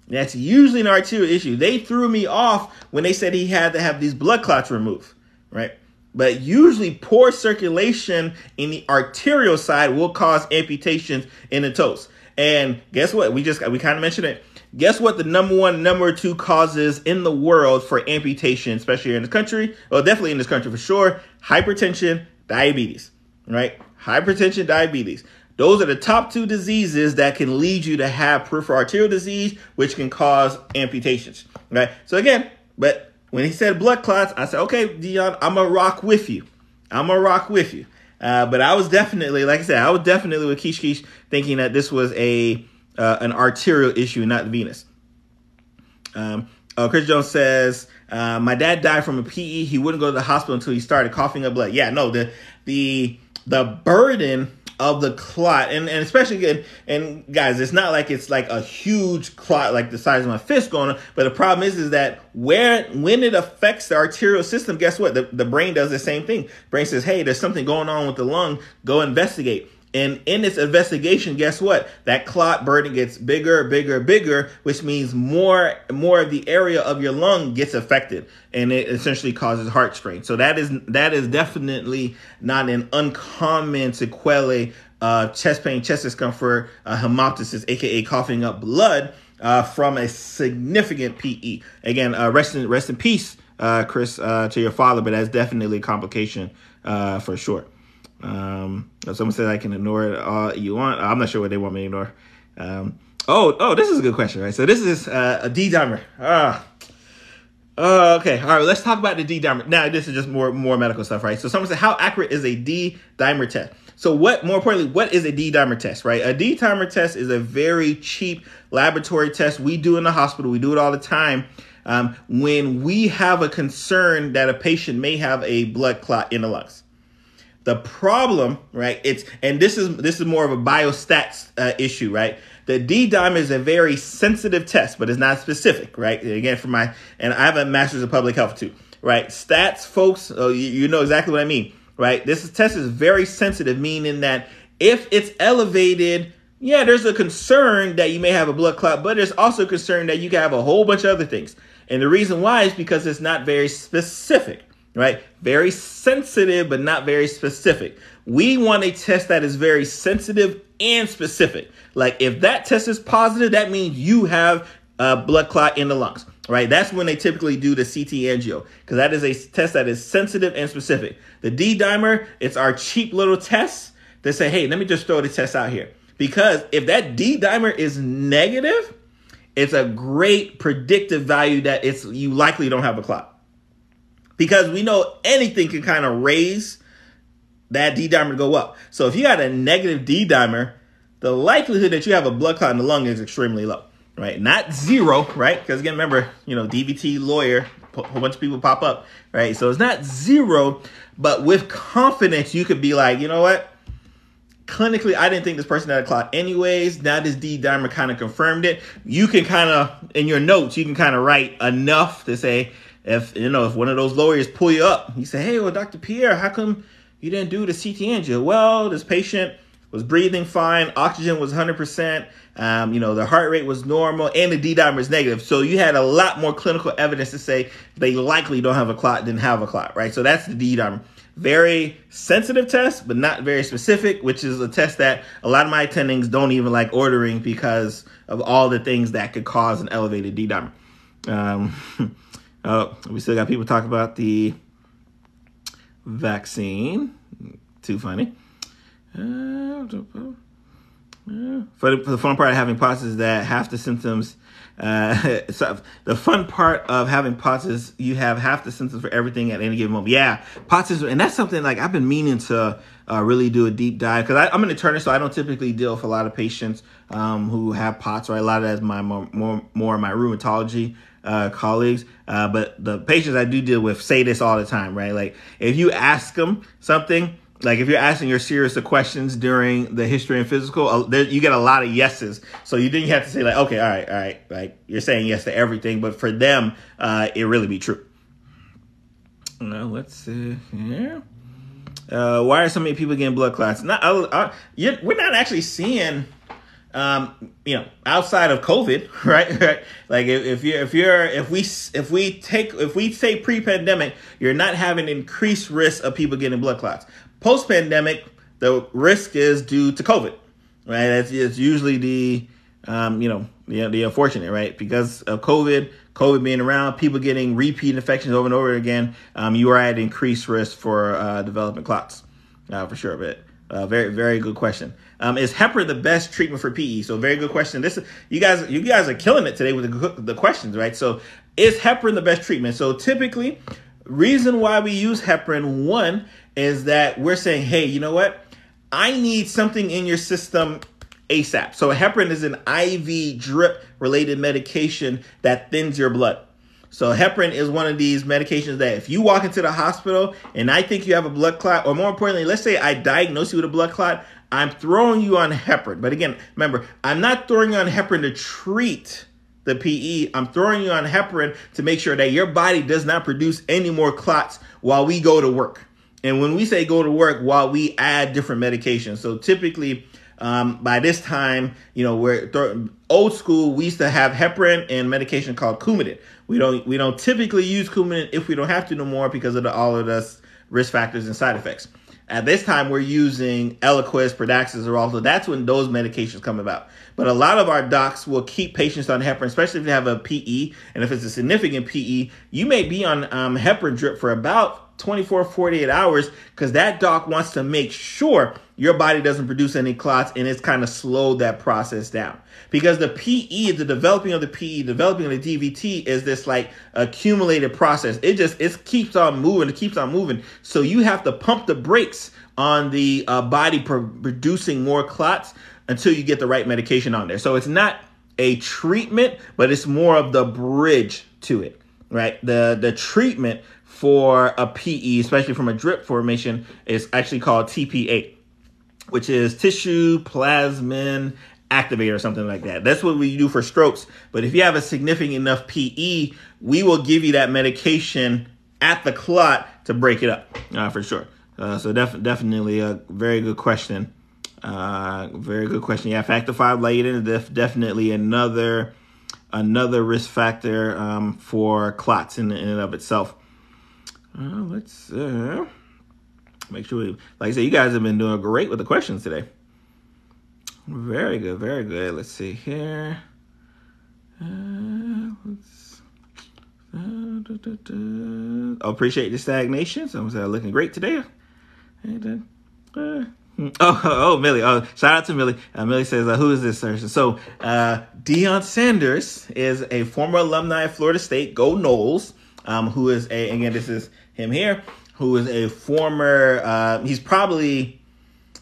That's usually an arterial issue. They threw me off when they said he had to have these blood clots removed, right? But usually, poor circulation in the arterial side will cause amputations in the toes. And guess what? We just we kind of mentioned it. Guess what? The number one, number two causes in the world for amputation, especially in this country, well, definitely in this country for sure, hypertension, diabetes, right? Hypertension, diabetes. Those are the top two diseases that can lead you to have peripheral arterial disease, which can cause amputations, right? So again, but when he said blood clots, I said, okay, Deion, I'm gonna rock with you. I'm gonna rock with you. Uh, but I was definitely, like I said, I was definitely with Kish Kish thinking that this was a uh, an arterial issue, not the venous. Um, uh, Chris Jones says, uh, my dad died from a PE. He wouldn't go to the hospital until he started coughing up blood. Yeah, no, the the the burden of the clot and, and especially again and guys it's not like it's like a huge clot like the size of my fist going on but the problem is is that where when it affects the arterial system guess what the, the brain does the same thing brain says hey there's something going on with the lung go investigate and in this investigation, guess what? That clot burden gets bigger, bigger, bigger, which means more, more of the area of your lung gets affected, and it essentially causes heart strain. So that is that is definitely not an uncommon sequelae uh, chest pain, chest discomfort, uh, hemoptysis, aka coughing up blood uh, from a significant PE. Again, uh, rest in rest in peace, uh, Chris, uh, to your father, but that's definitely a complication for sure. Um, someone said I can ignore it all you want. I'm not sure what they want me to ignore. Um, oh, oh, this is a good question, right? So this is uh, a D dimer. Ah. Uh, okay, all right. Let's talk about the D dimer. Now, this is just more more medical stuff, right? So, someone said, "How accurate is a D dimer test?" So, what more importantly, what is a D dimer test, right? A D dimer test is a very cheap laboratory test we do in the hospital. We do it all the time um, when we have a concern that a patient may have a blood clot in the lungs. The problem, right? It's and this is this is more of a biostats uh, issue, right? The D dimer is a very sensitive test, but it's not specific, right? Again, for my and I have a master's of public health too, right? Stats, folks, oh, you, you know exactly what I mean, right? This test is very sensitive, meaning that if it's elevated, yeah, there's a concern that you may have a blood clot, but there's also concern that you can have a whole bunch of other things. And the reason why is because it's not very specific right? Very sensitive, but not very specific. We want a test that is very sensitive and specific. Like if that test is positive, that means you have a blood clot in the lungs, right? That's when they typically do the CT angio because that is a test that is sensitive and specific. The D dimer, it's our cheap little test They say, hey, let me just throw the test out here. Because if that D dimer is negative, it's a great predictive value that it's you likely don't have a clot because we know anything can kind of raise that D dimer to go up. So if you got a negative D dimer, the likelihood that you have a blood clot in the lung is extremely low, right? Not zero, right? Because again, remember, you know, DVT lawyer, a whole bunch of people pop up, right? So it's not zero, but with confidence, you could be like, you know what? Clinically, I didn't think this person had a clot anyways. Now this D dimer kind of confirmed it. You can kind of, in your notes, you can kind of write enough to say, if you know if one of those lawyers pull you up, you say, "Hey, well, Dr. Pierre, how come you didn't do the CT angio?" Well, this patient was breathing fine, oxygen was 100%, um, you know, the heart rate was normal, and the D dimer is negative. So you had a lot more clinical evidence to say they likely don't have a clot, didn't have a clot, right? So that's the D dimer. Very sensitive test, but not very specific, which is a test that a lot of my attendings don't even like ordering because of all the things that could cause an elevated D dimer. Um, <laughs> Oh, we still got people talking about the vaccine. Too funny. Uh, for, the, for the fun part of having POTS is that half the symptoms, uh, <laughs> so the fun part of having POTS is you have half the symptoms for everything at any given moment. Yeah, POTS is, and that's something like I've been meaning to uh, really do a deep dive because I'm an internist, so I don't typically deal with a lot of patients um, who have POTS, or a lot of that's my more more, more my rheumatology uh, colleagues. Uh, but the patients I do deal with say this all the time, right? Like if you ask them something, like if you're asking your series of questions during the history and physical, uh, there, you get a lot of yeses. So you didn't have to say like, okay, all right, all right, like you're saying yes to everything. But for them, uh, it really be true. Now let's see here. Uh, why are so many people getting blood clots? Not, uh, uh, we're not actually seeing, um, you know, outside of COVID, <laughs> right? right? Like if, if you're, if you're, if we, if we take, if we say pre-pandemic, you're not having increased risk of people getting blood clots. Post-pandemic, the risk is due to COVID, right? That's it's usually the, um, you know, the, the unfortunate, right? Because of COVID, COVID being around, people getting repeat infections over and over again, um, you are at increased risk for uh, developing clots, uh, for sure. But uh, very, very good question. Um, is heparin the best treatment for PE? So very good question. This you guys, you guys are killing it today with the, the questions, right? So is heparin the best treatment? So typically, reason why we use heparin one is that we're saying, hey, you know what? I need something in your system ASAP. So heparin is an IV drip related medication that thins your blood. So heparin is one of these medications that if you walk into the hospital and I think you have a blood clot, or more importantly, let's say I diagnose you with a blood clot, I'm throwing you on heparin. But again, remember, I'm not throwing you on heparin to treat the PE. I'm throwing you on heparin to make sure that your body does not produce any more clots while we go to work. And when we say go to work, while we add different medications. So typically, um, by this time, you know, we're th- old school. We used to have heparin and medication called Coumadin. We don't we don't typically use Coumadin if we don't have to no more because of the, all of the risk factors and side effects. At this time, we're using Eliquis, Pradaxas, or also that's when those medications come about. But a lot of our docs will keep patients on heparin, especially if they have a PE, and if it's a significant PE, you may be on um, heparin drip for about 24, 48 hours because that doc wants to make sure your body doesn't produce any clots and it's kind of slowed that process down. Because the PE, the developing of the PE, developing of the DVT is this like accumulated process. It just it keeps on moving, it keeps on moving. So you have to pump the brakes on the uh, body producing more clots until you get the right medication on there. So it's not a treatment, but it's more of the bridge to it, right? The the treatment for a PE, especially from a drip formation, is actually called TPA, which is tissue plasmin activator or something like that. That's what we do for strokes. But if you have a significant enough PE, we will give you that medication at the clot to break it up uh, for sure. Uh, so def- definitely a very good question. Uh, very good question. Yeah, factor five Leiden is def- definitely another another risk factor um, for clots in, in and of itself. Uh, let's uh, make sure we, like I said, you guys have been doing great with the questions today. Very good, very good. Let's see here. Uh, let's, uh, da, da, da. appreciate the stagnation. So I'm looking great today. And, uh, uh. Oh, <laughs> oh, Millie. Oh, shout out to Millie. Uh, Millie says, uh, who is this person? So, uh, Deion Sanders is a former alumni of Florida State. Go Noles, Um, who is a, again, this is him here, who is a former. Uh, he's probably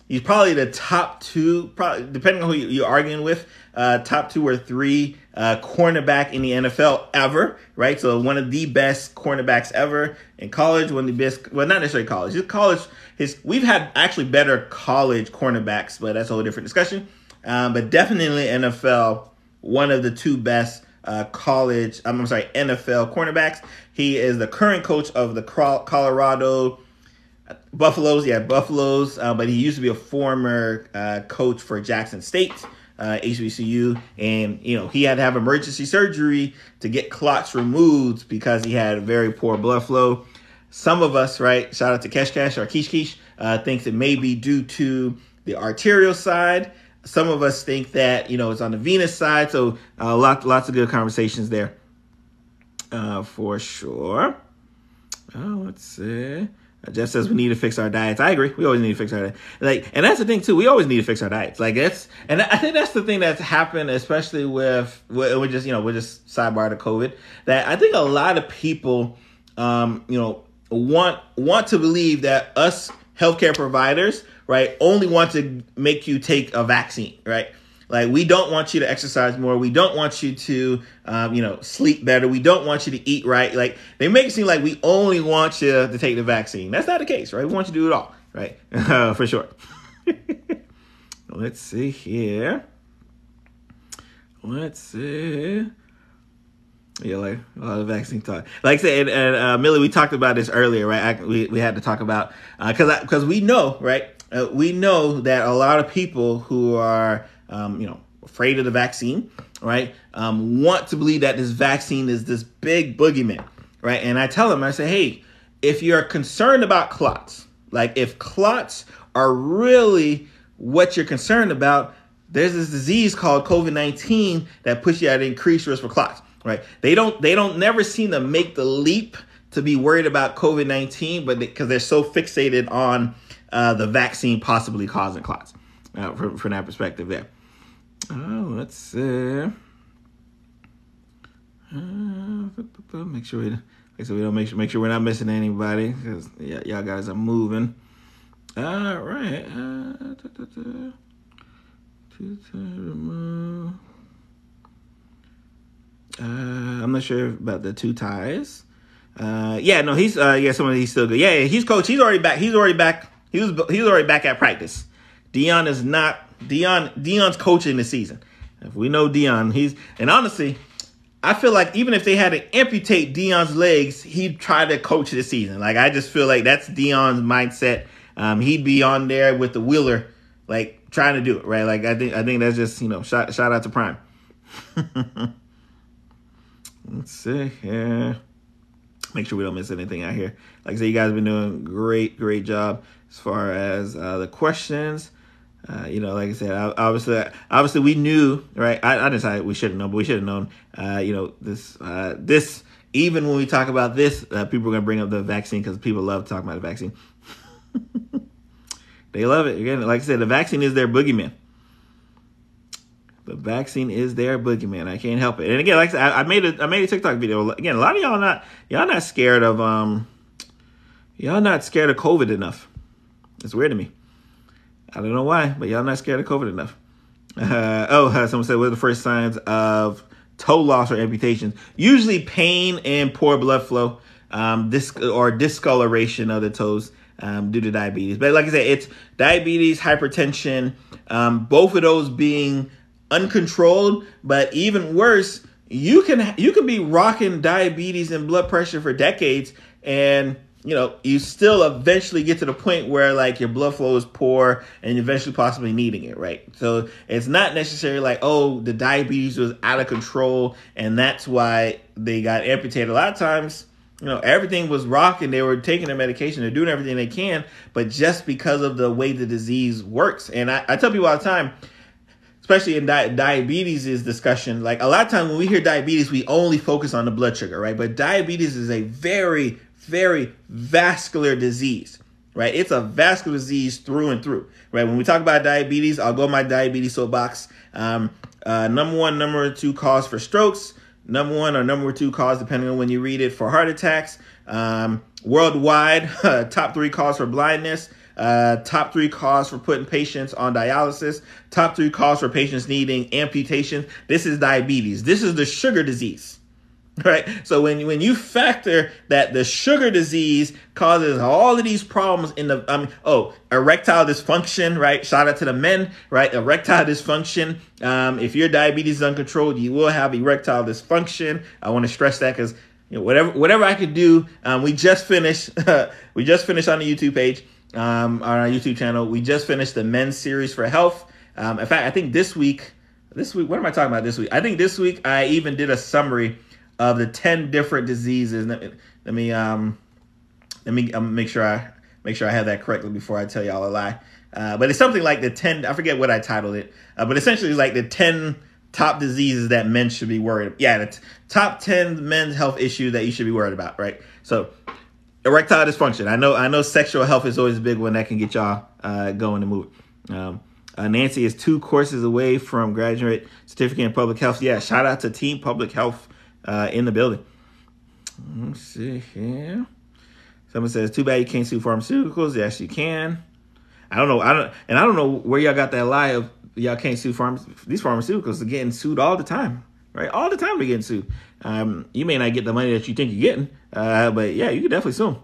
he's probably the top two, probably depending on who you're arguing with, uh, top two or three uh, cornerback in the NFL ever, right? So one of the best cornerbacks ever in college, one of the best, well, not necessarily college. His college, his we've had actually better college cornerbacks, but that's a whole different discussion. Um, but definitely NFL, one of the two best uh, college, I'm sorry, NFL cornerbacks. He is the current coach of the Colorado Buffaloes. Yeah, Buffaloes. Uh, but he used to be a former uh, coach for Jackson State. Uh, HBCU, and you know he had to have emergency surgery to get clots removed because he had very poor blood flow. Some of us, right? Shout out to Kesh Cash or Kish Kish, uh, thinks it may be due to the arterial side. Some of us think that you know it's on the venous side. So uh, lots lots of good conversations there uh, for sure. Oh, let's see. Jeff says we need to fix our diets. I agree. We always need to fix our diet. Like, and that's the thing too. We always need to fix our diets. Like that's, and I think that's the thing that's happened, especially with, we're just, you know, we're just sidebar to COVID. That I think a lot of people, um, you know, want want to believe that us healthcare providers, right, only want to make you take a vaccine, right? Like we don't want you to exercise more. We don't want you to, um, you know, sleep better. We don't want you to eat right. Like they make it seem like we only want you to take the vaccine. That's not the case, right? We want you to do it all, right? Uh, <laughs> for sure. <laughs> Let's see here. Let's see. Yeah, like a lot of vaccine talk. Like I said, and, and uh, Millie, we talked about this earlier, right? I, we we had to talk about because uh, because we know, right? Uh, we know that a lot of people who are um, you know afraid of the vaccine, right, um, want to believe that this vaccine is this big boogeyman, right? And I tell them, I say, hey, if you're concerned about clots, like if clots are really what you're concerned about, there's this disease called COVID nineteen that puts you at increased risk for clots right? They don't they don't never seem to make the leap to be worried about COVID nineteen, but because they, are so fixated on uh, the vaccine possibly causing clots. Uh, from, from that perspective, there. Oh, let's see. Uh, make sure we, like so we don't make sure make sure we're not missing anybody because y'all guys are moving. All right. Uh, da, da, da. remove. Uh, I'm not sure about the two ties. Uh, yeah, no, he's uh, yeah, someone he's still good. Yeah, yeah, he's coach. He's already back. He's already back. He was he's already back at practice. Deion is not Deion. Deion's coaching the season. If we know Deion, he's and honestly, I feel like even if they had to amputate Deion's legs, he'd try to coach the season. Like I just feel like that's Deion's mindset. Um, he'd be on there with the wheeler, like trying to do it right. Like I think I think that's just you know shout shout out to Prime. <laughs> Let's see here. Make sure we don't miss anything out here. Like I said, you guys been doing great, great job as far as uh, the questions. Uh, you know, like I said, obviously, obviously we knew, right? I, I decided we should have known, but we should have known. Uh, you know, this, uh, this. Even when we talk about this, uh, people are gonna bring up the vaccine because people love talking about the vaccine. <laughs> they love it. Again, like I said, the vaccine is their boogeyman. The vaccine is their boogeyman. I can't help it. And again, like I, said, I, I made a I made a TikTok video. Again, a lot of y'all not y'all not scared of um y'all not scared of COVID enough. It's weird to me. I don't know why, but y'all not scared of COVID enough. Uh, oh, uh, someone said, what are the first signs of toe loss or amputation? Usually pain and poor blood flow, um, disc or discoloration of the toes um, due to diabetes. But like I said, it's diabetes, hypertension, um, both of those being uncontrolled, but even worse, you can you can be rocking diabetes and blood pressure for decades and you know you still eventually get to the point where like your blood flow is poor and eventually possibly needing it right? So it's not necessarily like oh the diabetes was out of control and that's why they got amputated. A lot of times you know everything was rocking. They were taking their medication they're doing everything they can but just because of the way the disease works. And i, I tell people all the time especially in di- diabetes is discussion like a lot of times when we hear diabetes we only focus on the blood sugar right? But diabetes is a very very vascular disease right it's a vascular disease through and through right when we talk about diabetes i'll go my diabetes soapbox um, uh, number one number two cause for strokes number one or number two cause depending on when you read it for heart attacks um, worldwide <laughs> top three cause for blindness uh, top three cause for putting patients on dialysis. Top three cause for patients needing amputation. This is diabetes. This is the sugar disease. <laughs> Right. So when when you factor that the sugar disease causes all of these problems in the I mean oh erectile dysfunction right shout out to the men right erectile dysfunction um, if your diabetes is uncontrolled you will have erectile dysfunction I want to stress that because you know, whatever whatever I could do um, we just finished <laughs> we just finished on the YouTube page um, on our YouTube channel. We just finished the men's series for health. Um, in fact, I think this week, this week, what am I talking about this week? I think this week I even did a summary of the 10 different diseases. Let me, let me, um, let me um, make sure I make sure I have that correctly before I tell y'all a lie. Uh, but it's something like the 10, I forget what I titled it, uh, but essentially it's like the 10 top diseases that men should be worried about. Yeah, the t- top 10 men's health issues that you should be worried about, right? So erectile dysfunction. I know I know sexual health is always a big one that can get y'all uh, going to move. Um, uh, Nancy is two courses away from graduate certificate in public health. Yeah, shout out to Team Public Health uh, in the building. Let's see here. Someone says, "Too bad you can't sue pharmaceuticals." Yes, you can. I don't know. I don't, and I don't know where y'all got that lie of y'all can't sue farms. These pharmaceuticals are getting sued all the time, right? All the time they're getting sued. Um, you may not get the money that you think you're getting, uh, but yeah, you can definitely sue them.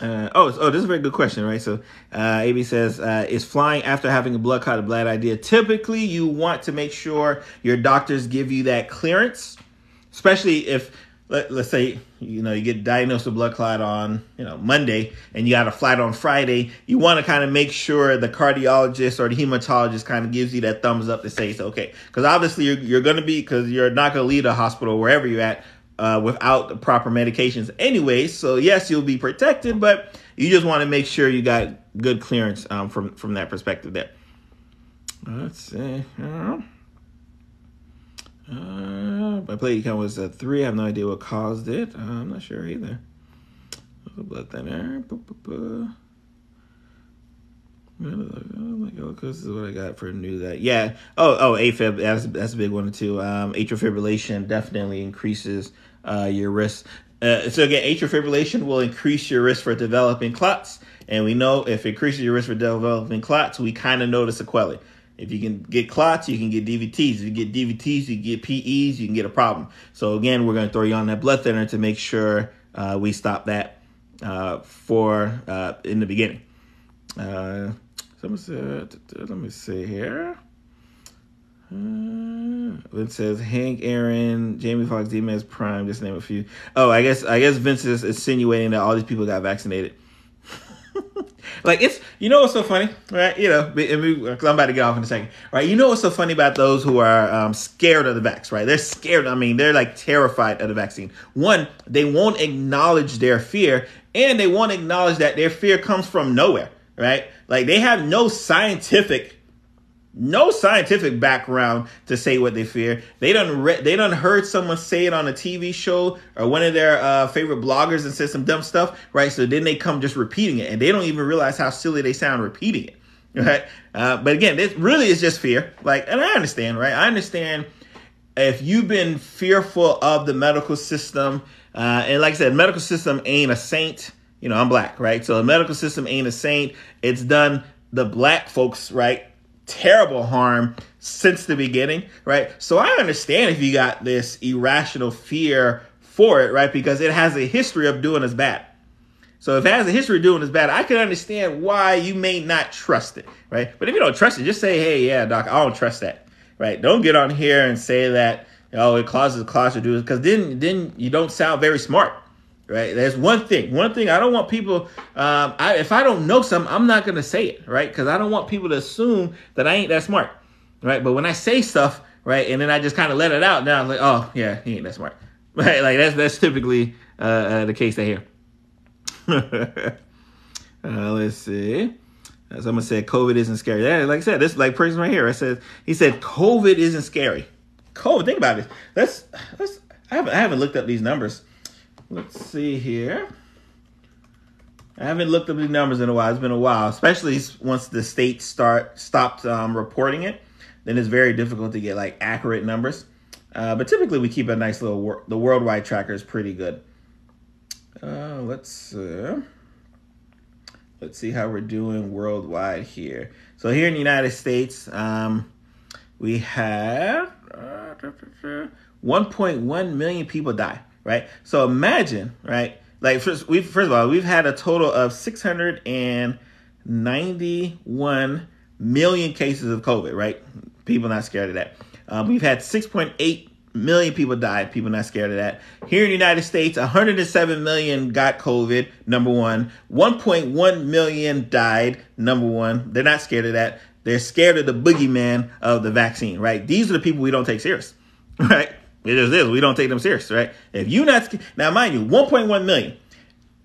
Uh, oh, oh, this is a very good question, right? So, uh, AB says, uh, is flying after having a blood clot a bad idea? Typically, you want to make sure your doctors give you that clearance, especially if let, us say you know you get diagnosed with blood clot on you know Monday and you got a flight on Friday, you want to kind of make sure the cardiologist or the hematologist kind of gives you that thumbs up to say it's okay because obviously you're, you're going to be because you're not going to leave the hospital wherever you're at uh, without the proper medications anyway. So yes, you'll be protected, but you just want to make sure you got good clearance um, from from that perspective there. Let's see. Uh, my platelet count was a three. I have no idea what caused it. Uh, I'm not sure either. Blood thinner. This is what I got for new that. Yeah. Oh, oh, AFib. That's that's a big one too. Um, atrial fibrillation definitely increases uh, your risk. Uh, so again, atrial fibrillation will increase your risk for developing clots, and we know if it increases your risk for developing clots, we kind of know the sequelae. If you can get clots, you can get DVTs. If you get DVTs, you get PEs, you can get a problem. So again, we're going to throw you on that blood thinner to make sure uh, we stop that uh, for uh, in the beginning. Uh, someone said, let me see here. Uh, it says Hank Aaron, Jamie Foxx, D-Man's Prime, just name a few. Oh, I guess I guess Vince is insinuating that all these people got vaccinated. <laughs> like it's you know what's so funny, right? You know, because I'm about to get off in a second, right? You know what's so funny about those who are um, scared of the vax, right? They're scared. I mean, they're like terrified of the vaccine. One, they won't acknowledge their fear, and they won't acknowledge that their fear comes from nowhere, right? Like they have no scientific no scientific background to say what they fear. They don't re- they don't heard someone say it on a TV show or one of their uh, favorite bloggers and said some dumb stuff, right? So then they come just repeating it, and they don't even realize how silly they sound repeating it, right? Uh, but again, this really is just fear. Like, and I understand, right? I understand if you've been fearful of the medical system, uh, and like I said, medical system ain't a saint. You know, I'm black, right? So the medical system ain't a saint. It's done the black folks, right? terrible harm since the beginning, right? So I understand if you got this irrational fear for it, right? Because it has a history of doing us bad. So if it has a history of doing us bad, I can understand why you may not trust it, right? But if you don't trust it, just say, hey, yeah, doc, I don't trust that, right? Don't get on here and say that, oh, it causes claustrophobia, because then, then you don't sound very smart, right? There's one thing. One thing I don't want people. Um, I, if I don't know something, I'm not gonna say it, right? Because I don't want people to assume that I ain't that smart, right? But when I say stuff, right, and then I just kind of let it out, now I'm like, oh yeah, he ain't that smart, <laughs> right? Like that's that's typically uh, uh, the case I hear. <laughs> uh, let's see. Someone said COVID isn't scary. Yeah, like I said, this like person right here. I said he said COVID isn't scary. COVID. Think about it. Let's let's. I haven't I haven't looked up these numbers. Let's see here. I haven't looked up the numbers in a while. It's been a while, especially once the state start stopped um, reporting it. Then it's very difficult to get like accurate numbers. Uh, but typically, we keep a nice little. Wor- the worldwide tracker is pretty good. Uh, let's uh, let's see how we're doing worldwide here. So here in the United States, um, we have uh, 1.1 million people die right? So imagine, right? Like first, we first of all, we've had a total of 691 million cases of COVID, right? People not scared of that. Um, we've had 6.8 million people died. People not scared of that. Here in the United States, 107 million got COVID. Number one, 1.1 million died. Number one, they're not scared of that. They're scared of the boogeyman of the vaccine, right? These are the people we don't take serious, <laughs> right? It just is. We don't take them serious, right? If you not now, mind you, 1.1 million.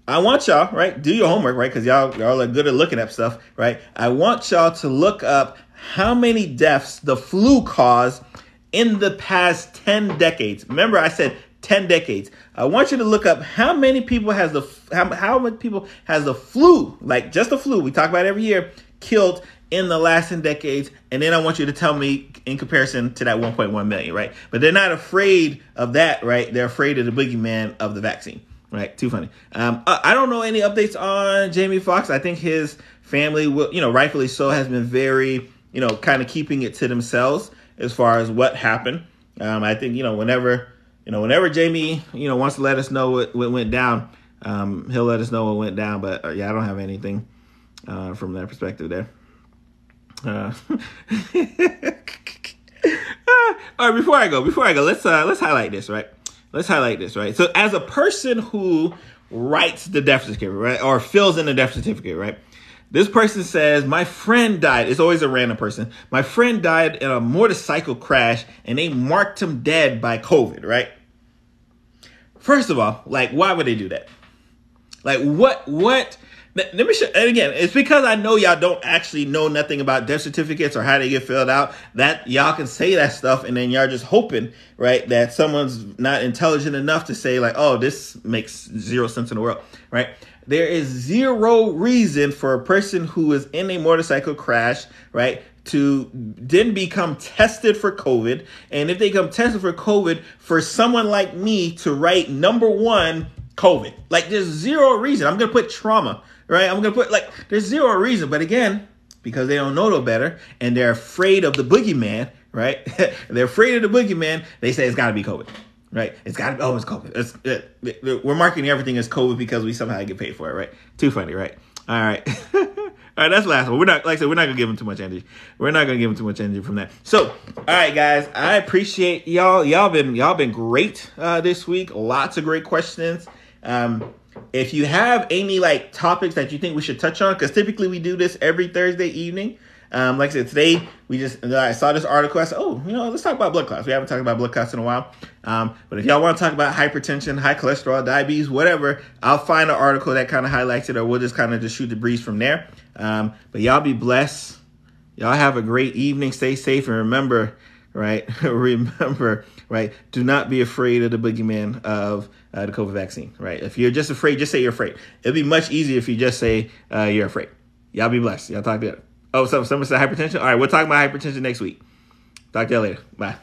I want y'all, right? Do your homework, right? Because y'all y'all are good at looking up stuff, right? I want y'all to look up how many deaths the flu caused in the past 10 decades. Remember, I said 10 decades. I want you to look up how many people has the how, how many people has the flu, like just the flu we talk about every year, killed in the last 10 decades and then i want you to tell me in comparison to that 1.1 million right but they're not afraid of that right they're afraid of the boogeyman of the vaccine Right, too funny. Um, I don't know any updates on Jamie Foxx I think his family, will, you know, rightfully so, has been very, you know, kind of keeping it to themselves as far as what happened. Um, I think you know whenever, you know, whenever Jamie, you know, wants to let us know what, what went down, um, he'll let us know what went down. But uh, yeah, I don't have anything uh, from that perspective there. <laughs> Uh, all right, before I go, before I go, let's uh, let's highlight this, right? Let's highlight this, right? So, as a person who writes the death certificate, right, or fills in the death certificate, right? This person says, My friend died. It's always a random person. My friend died in a motorcycle crash and they marked him dead by COVID, right? First of all, like, why would they do that? Like, what, what, let me show, and again, it's because I know y'all don't actually know nothing about death certificates or how they get filled out. That y'all can say that stuff, and then y'all just hoping, right, that someone's not intelligent enough to say like, "Oh, this makes zero sense in the world," right? There is zero reason for a person who is in a motorcycle crash, right, to then become tested for COVID. And if they come tested for COVID, for someone like me to write number one, COVID. Like there's zero reason. I'm gonna put trauma, right? I'm gonna put like there's zero reason. But again, because they don't know no better and they're afraid of the boogeyman, right? <laughs> they're afraid of the boogeyman, they say it's gotta be COVID right? It's got to be, oh, it's COVID. It's, it, it, we're marketing everything as COVID because we somehow get paid for it, right? Too funny, right? All right. <laughs> all right, that's the last one. We're not, like I said, we're not to give them too much energy. We're not to give them too much energy from that. So, all right, guys, I appreciate y'all. Y'all been, y'all been great uh, this week. Lots of great questions. Um, if you have any like topics that you think we should touch on, because typically we do this every Thursday evening. Um, like I said, today we just I saw this article. I said, "Oh, you know, let's talk about blood clots." We haven't talked about blood clots in a while. Um, but if y'all want to talk about hypertension, high cholesterol, diabetes, whatever, I'll find an article that kind of highlights it, or we'll just kind of just shoot the breeze from there. Um, but y'all be blessed. Y'all have a great evening. Stay safe, and remember, right? <laughs> remember, right? Do not be afraid of the boogeyman of uh, the COVID vaccine, right? If you're just afraid, just say you're afraid. It'll be much easier if you just say uh, you're afraid. Y'all be blessed. Y'all talk to you. Oh, so someone said hypertension? All right, we'll talk about hypertension next week. Talk to you later. Bye.